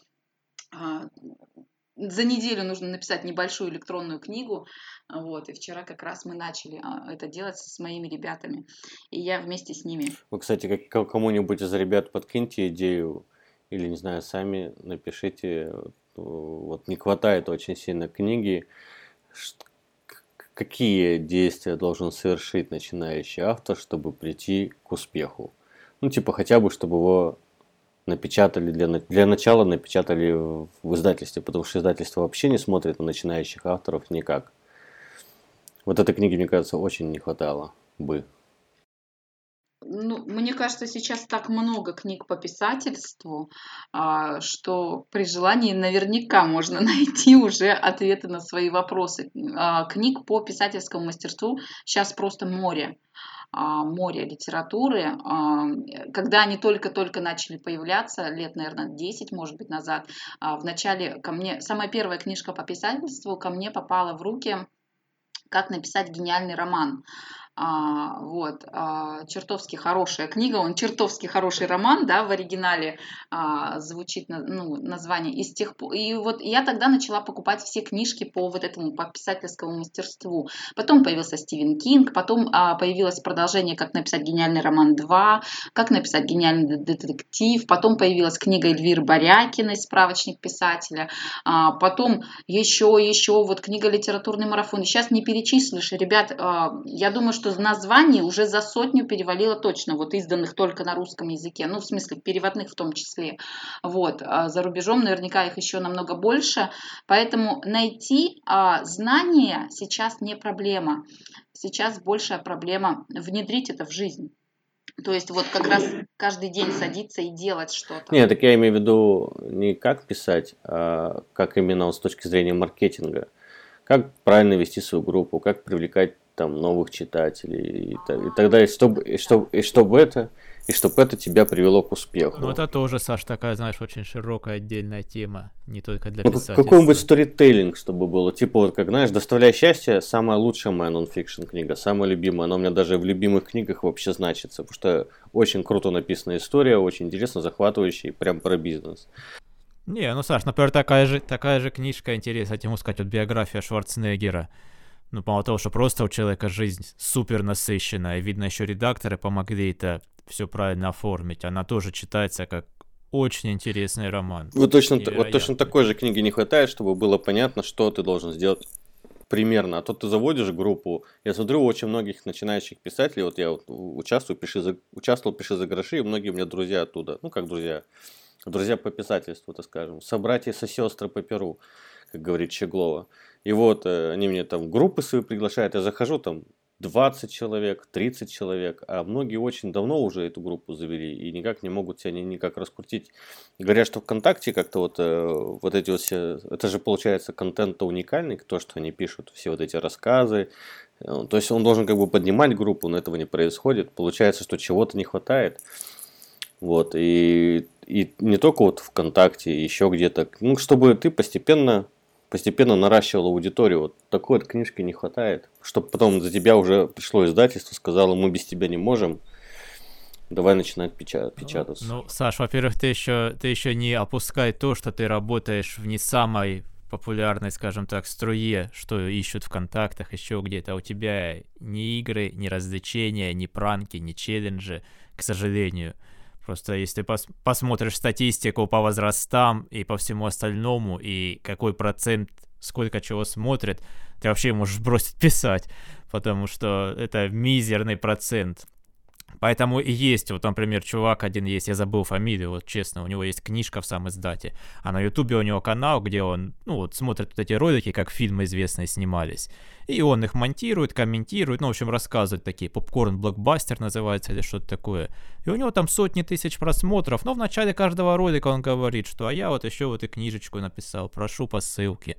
за неделю нужно написать небольшую электронную книгу, вот, и вчера как раз мы начали это делать с моими ребятами, и я вместе с ними. Вы, кстати, как, кому-нибудь из ребят подкиньте идею, или, не знаю, сами напишите вот не хватает очень сильно книги, какие действия должен совершить начинающий автор, чтобы прийти к успеху. Ну, типа, хотя бы, чтобы его напечатали, для, для начала напечатали в издательстве, потому что издательство вообще не смотрит на начинающих авторов никак. Вот этой книги, мне кажется, очень не хватало бы ну, мне кажется, сейчас так много книг по писательству, а, что при желании наверняка можно найти уже ответы на свои вопросы. А, книг по писательскому мастерству сейчас просто море а, море литературы, когда они только-только начали появляться, лет, наверное, 10, может быть, назад, в начале ко мне, самая первая книжка по писательству ко мне попала в руки «Как написать гениальный роман». А, вот, а, чертовски хорошая книга, он чертовски хороший роман, да, в оригинале а, звучит ну, название. И, с тех, и вот я тогда начала покупать все книжки по вот этому, по писательскому мастерству. Потом появился Стивен Кинг, потом а, появилось продолжение «Как написать гениальный роман 2», «Как написать гениальный детектив», потом появилась книга Эльвиры Борякиной «Справочник писателя», а, потом еще, еще вот книга «Литературный марафон». Сейчас не перечислишь, ребят, а, я думаю, что что названий уже за сотню перевалило точно, вот изданных только на русском языке, ну, в смысле, переводных в том числе. Вот, а за рубежом наверняка их еще намного больше, поэтому найти а, знания сейчас не проблема. Сейчас большая проблема внедрить это в жизнь. То есть вот как раз каждый день садиться и делать что-то. Нет, так я имею в виду не как писать, а как именно с точки зрения маркетинга. Как правильно вести свою группу, как привлекать там новых читателей. И, и тогда, и чтобы, и чтобы, и чтобы это, и чтобы это тебя привело к успеху. Ну, это тоже, Саш, такая, знаешь, очень широкая отдельная тема, не только для ну, писательства. Какой-нибудь сторителлинг, чтобы было. Типа, вот, как, знаешь, «Доставляя счастье» самая лучшая моя нонфикшн книга, самая любимая. Она у меня даже в любимых книгах вообще значится, потому что очень круто написана история, очень интересно, захватывающая, прям про бизнес. Не, ну, Саш, например, такая же, такая же книжка, интересно, я могу сказать, вот биография Шварценеггера. Ну, мало того, что просто у человека жизнь супер насыщенная, видно, еще редакторы помогли это все правильно оформить. Она тоже читается как очень интересный роман. Вот точно, вот точно такой же книги не хватает, чтобы было понятно, что ты должен сделать примерно. А то ты заводишь группу. Я смотрю, у очень многих начинающих писателей, вот я вот участвую, пиши за, участвовал, пиши за гроши, и многие у меня друзья оттуда. Ну, как друзья, друзья по писательству, так скажем. Собратья со сестры по перу, как говорит Щеглова. И вот э, они мне там группы свои приглашают, я захожу там, 20 человек, 30 человек, а многие очень давно уже эту группу завели и никак не могут себя никак раскрутить. Говорят, что ВКонтакте как-то вот, э, вот эти вот все, это же получается контент-то уникальный, то, что они пишут, все вот эти рассказы, э, то есть он должен как бы поднимать группу, но этого не происходит, получается, что чего-то не хватает. Вот, и, и не только вот ВКонтакте, еще где-то, ну, чтобы ты постепенно постепенно наращивал аудиторию. Вот такой вот книжки не хватает. Чтобы потом за тебя уже пришло издательство, сказало, мы без тебя не можем. Давай начинать печат- печататься. Ну, Саш, во-первых, ты еще, ты еще не опускай то, что ты работаешь в не самой популярной, скажем так, струе, что ищут в контактах, еще где-то. У тебя ни игры, ни развлечения, ни пранки, ни челленджи, к сожалению. Просто если пос посмотришь статистику по возрастам и по всему остальному, и какой процент, сколько чего смотрит, ты вообще можешь бросить писать, потому что это мизерный процент. Поэтому и есть, вот, например, чувак один есть, я забыл фамилию, вот честно, у него есть книжка в самом издате, а на ютубе у него канал, где он, ну, вот смотрит вот эти ролики, как фильмы известные снимались, и он их монтирует, комментирует, ну, в общем, рассказывает такие, попкорн-блокбастер называется или что-то такое, и у него там сотни тысяч просмотров, но в начале каждого ролика он говорит, что, а я вот еще вот и книжечку написал, прошу по ссылке,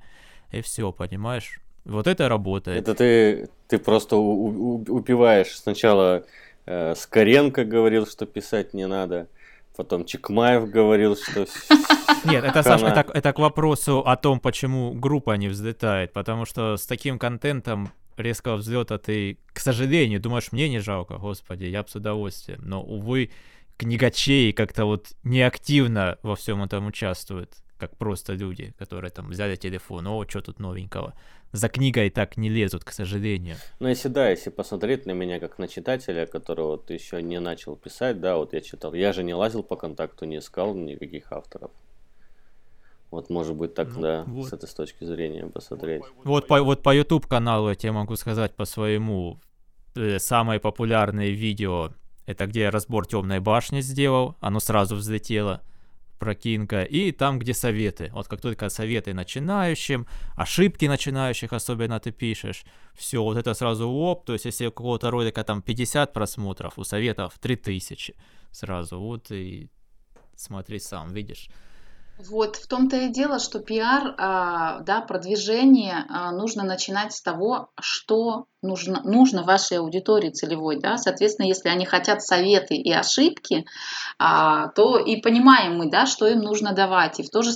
и все, понимаешь? Вот это работает. Это ты, ты просто упиваешь сначала Э, Скоренко говорил, что писать не надо. Потом Чекмаев говорил, что... Нет, это, Саша, это, это к вопросу о том, почему группа не взлетает. Потому что с таким контентом резкого взлета ты, к сожалению, думаешь, мне не жалко, господи, я бы с удовольствием. Но, увы, книгачей как-то вот неактивно во всем этом участвуют, как просто люди, которые там взяли телефон, о, что тут новенького за книгой так не лезут, к сожалению. Ну, если да, если посмотреть на меня как на читателя, который вот еще не начал писать, да, вот я читал, я же не лазил по контакту, не искал никаких авторов. Вот, может быть, так, ну, да, вот. с этой с точки зрения посмотреть. Вот по, вот по YouTube каналу я тебе могу сказать по своему э, самое популярное видео, это где я разбор темной башни сделал, оно сразу взлетело прокинка, и там, где советы. Вот как только советы начинающим, ошибки начинающих особенно ты пишешь, все, вот это сразу оп, то есть если у какого-то ролика там 50 просмотров, у советов 3000 сразу, вот и смотри сам, видишь. Вот в том-то и дело, что пиар, а, да, продвижение а, нужно начинать с того, что нужно, нужно вашей аудитории целевой, да, соответственно, если они хотят советы и ошибки, а, то и понимаем мы, да, что им нужно давать. И, в то же,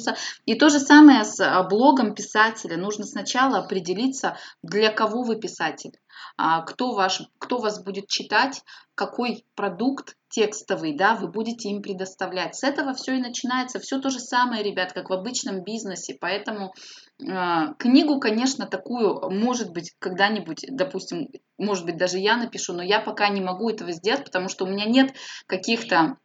и то же самое с блогом писателя. Нужно сначала определиться, для кого вы писатель, кто, ваш, кто вас будет читать, какой продукт текстовый, да, вы будете им предоставлять. С этого все и начинается. Все то же самое, ребят, как в обычном бизнесе. Поэтому э, книгу, конечно, такую, может быть, когда-нибудь, допустим, может быть, даже я напишу, но я пока не могу этого сделать, потому что у меня нет каких-то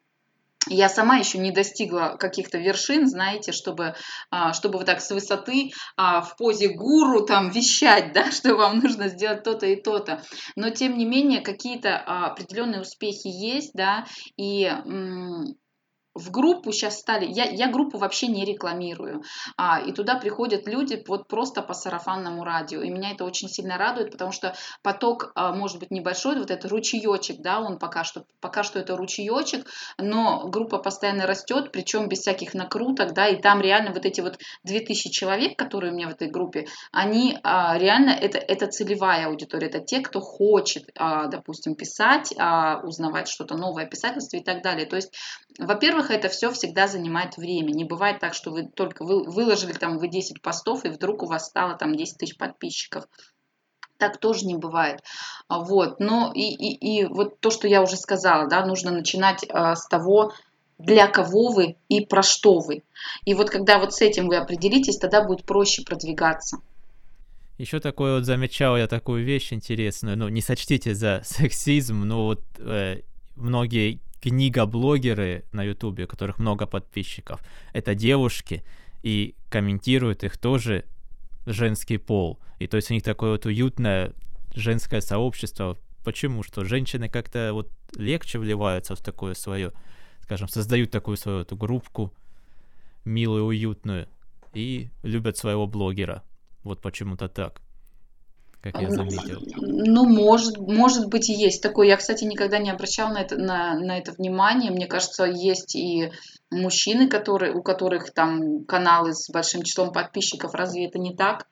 я сама еще не достигла каких-то вершин, знаете, чтобы, а, чтобы вот так с высоты а, в позе гуру там вещать, да, что вам нужно сделать то-то и то-то. Но тем не менее какие-то а, определенные успехи есть, да, и в группу сейчас стали, я, я группу вообще не рекламирую, а, и туда приходят люди вот просто по сарафанному радио, и меня это очень сильно радует, потому что поток а, может быть небольшой, вот это ручеечек, да, он пока что, пока что это ручеечек, но группа постоянно растет, причем без всяких накруток, да, и там реально вот эти вот 2000 человек, которые у меня в этой группе, они а, реально, это, это целевая аудитория, это те, кто хочет, а, допустим, писать, а, узнавать что-то новое, писательство и так далее, то есть, во-первых, во-первых, это все всегда занимает время. Не бывает так, что вы только вы, выложили там вы 10 постов, и вдруг у вас стало там 10 тысяч подписчиков. Так тоже не бывает. А, вот. Но и, и, и вот то, что я уже сказала, да, нужно начинать а, с того, для кого вы и про что вы. И вот когда вот с этим вы определитесь, тогда будет проще продвигаться. Еще такое вот замечал я такую вещь интересную, ну не сочтите за сексизм, но вот э, многие книга-блогеры на Ютубе, у которых много подписчиков, это девушки, и комментируют их тоже женский пол. И то есть у них такое вот уютное женское сообщество. Почему? Что женщины как-то вот легче вливаются в такое свое, скажем, создают такую свою эту группку милую, уютную и любят своего блогера. Вот почему-то так как я заметил. Ну, может, может быть, и есть такое. Я, кстати, никогда не обращал на это, на, на это внимание. Мне кажется, есть и мужчины, которые, у которых там каналы с большим числом подписчиков. Разве это не так?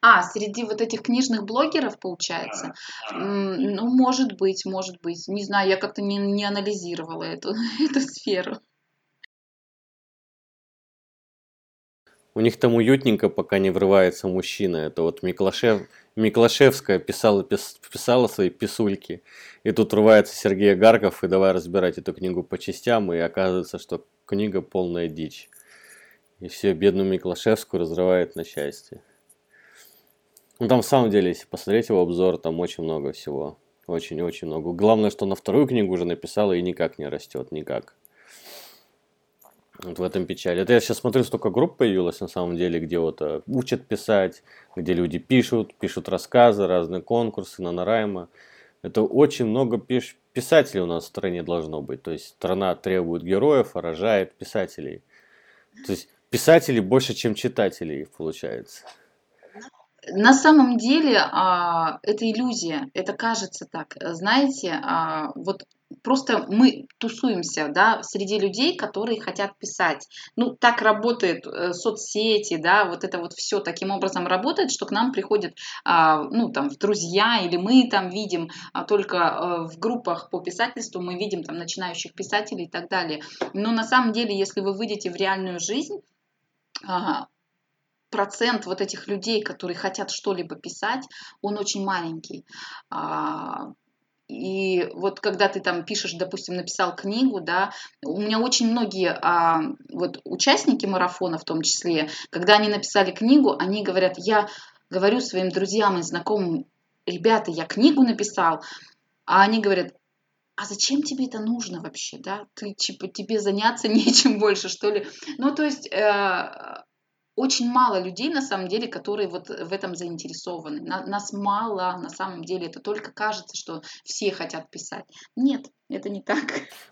А, среди вот этих книжных блогеров, получается? Ну, может быть, может быть. Не знаю, я как-то не, не анализировала эту, эту сферу. У них там уютненько, пока не врывается мужчина. Это вот Миклашев, Миклашевская писала, пис, писала свои писульки. И тут врывается Сергей Гарков и давай разбирать эту книгу по частям. И оказывается, что книга полная дичь. И все бедную Миклашевскую разрывает на части. Ну там в самом деле, если посмотреть его обзор, там очень много всего. Очень-очень много. Главное, что на вторую книгу уже написала и никак не растет. Никак. Вот в этом печаль. Это я сейчас смотрю, столько групп появилось на самом деле, где вот э, учат писать, где люди пишут, пишут рассказы, разные конкурсы, нанорайма. Это очень много пиш... писателей у нас в стране должно быть. То есть страна требует героев, а рожает писателей. То есть писателей больше, чем читателей получается. На самом деле а, это иллюзия, это кажется так. Знаете, а, вот просто мы тусуемся, да, среди людей, которые хотят писать. Ну, так работает э, соцсети, да, вот это вот все таким образом работает, что к нам приходят, а, ну, там, в друзья, или мы там видим только а, в группах по писательству, мы видим там начинающих писателей и так далее. Но на самом деле, если вы выйдете в реальную жизнь, процент вот этих людей, которые хотят что-либо писать, он очень маленький. А, и вот когда ты там пишешь, допустим, написал книгу, да, у меня очень многие а, вот участники марафона в том числе, когда они написали книгу, они говорят, я говорю своим друзьям и знакомым, ребята, я книгу написал, а они говорят, а зачем тебе это нужно вообще, да? Ты типа тебе заняться нечем больше, что ли? Ну, то есть э, очень мало людей, на самом деле, которые вот в этом заинтересованы. На, нас мало, на самом деле. Это только кажется, что все хотят писать. Нет, это не так.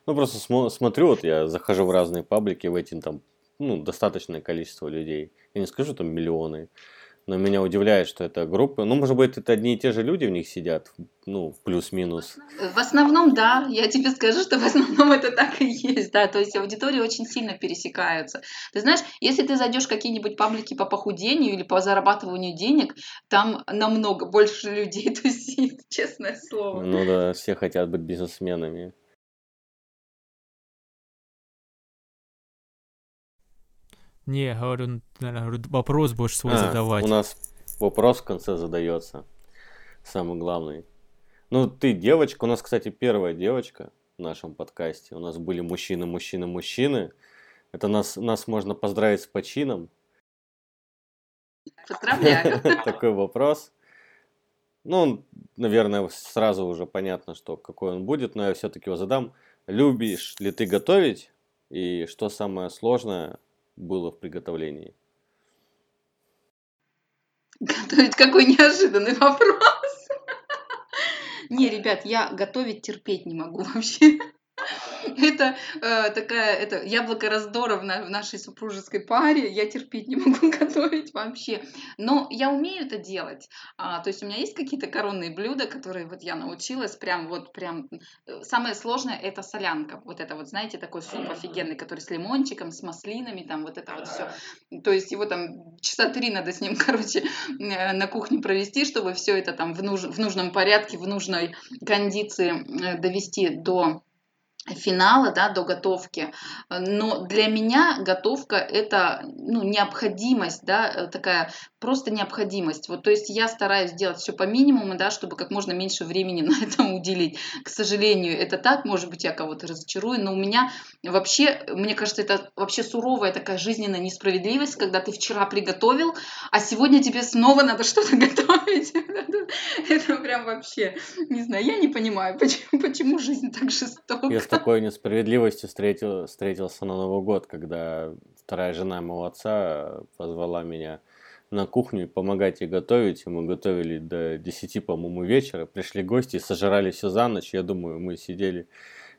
Ну, просто см- смотрю, вот я захожу в разные паблики, в эти там, ну, достаточное количество людей. Я не скажу, там, миллионы но меня удивляет, что это группы. Ну, может быть, это одни и те же люди в них сидят, ну, плюс-минус. В основном, да, я тебе скажу, что в основном это так и есть, да, то есть аудитории очень сильно пересекаются. Ты знаешь, если ты зайдешь в какие-нибудь паблики по похудению или по зарабатыванию денег, там намного больше людей тусит, честное слово. Ну да, все хотят быть бизнесменами. Не, говорю, наверное, вопрос будешь свой а, задавать. У нас вопрос в конце задается. Самый главный. Ну, ты девочка. У нас, кстати, первая девочка в нашем подкасте. У нас были мужчины, мужчины, мужчины. Это нас, нас можно поздравить с почином. Поздравляю. Такой вопрос. Ну, наверное, сразу уже понятно, что какой он будет, но я все-таки его задам. Любишь ли ты готовить? И что самое сложное было в приготовлении? Готовить какой неожиданный вопрос. Не, ребят, я готовить терпеть не могу вообще. Это э, такая, это яблоко раздора в, на, в нашей супружеской паре. Я терпеть не могу готовить вообще. Но я умею это делать. А, то есть у меня есть какие-то коронные блюда, которые вот я научилась. Прям вот прям. Э, самое сложное это солянка. Вот это вот, знаете, такой суп офигенный, который с лимончиком, с маслинами, там вот это вот все. То есть его там часа три надо с ним, короче, э, на кухне провести, чтобы все это там в, нуж, в нужном порядке, в нужной кондиции э, довести до финала, да, до готовки. Но для меня готовка это ну, необходимость, да, такая просто необходимость. Вот, то есть я стараюсь делать все по минимуму, да, чтобы как можно меньше времени на этом уделить. К сожалению, это так, может быть, я кого-то разочарую, но у меня вообще, мне кажется, это вообще суровая такая жизненная несправедливость, когда ты вчера приготовил, а сегодня тебе снова надо что-то готовить. Это прям вообще, не знаю, я не понимаю, почему, почему жизнь так жестока. Такой несправедливостью встретил, встретился на Новый год, когда вторая жена моего отца позвала меня на кухню помогать ей готовить. И мы готовили до 10, по-моему, вечера. Пришли гости, сожрали все за ночь. Я думаю, мы сидели,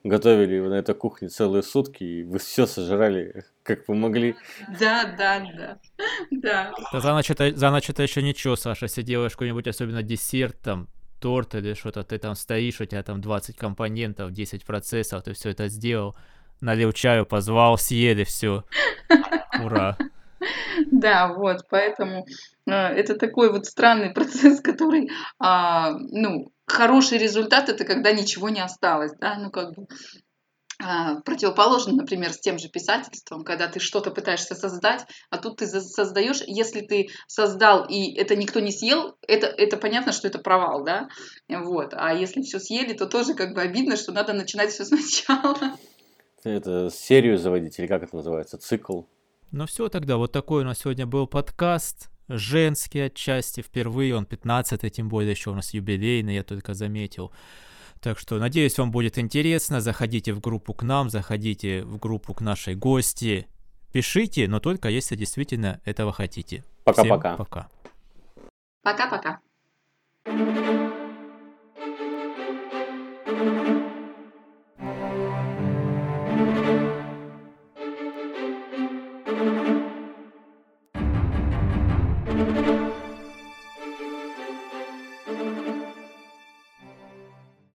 готовили на этой кухне целые сутки, и вы все сожрали, как помогли. Да, да, да. да. да за, ночь это, за ночь это еще ничего, Саша, если делаешь какой-нибудь особенно десерт, там, торт или что-то, ты там стоишь, у тебя там 20 компонентов, 10 процессов, ты все это сделал, налил чаю, позвал, съели все. Ура. Да, вот, поэтому э, это такой вот странный процесс, который, а, ну, хороший результат это когда ничего не осталось, да, ну как бы противоположно, например, с тем же писательством, когда ты что-то пытаешься создать, а тут ты создаешь, если ты создал и это никто не съел, это, это понятно, что это провал, да, вот, а если все съели, то тоже как бы обидно, что надо начинать все сначала. Это серию заводить или как это называется, цикл? Ну все тогда, вот такой у нас сегодня был подкаст. Женский отчасти, впервые он 15 тем более еще у нас юбилейный, я только заметил. Так что, надеюсь, вам будет интересно. Заходите в группу к нам, заходите в группу к нашей гости. Пишите, но только если действительно этого хотите. Пока-пока. Пока. Пока-пока.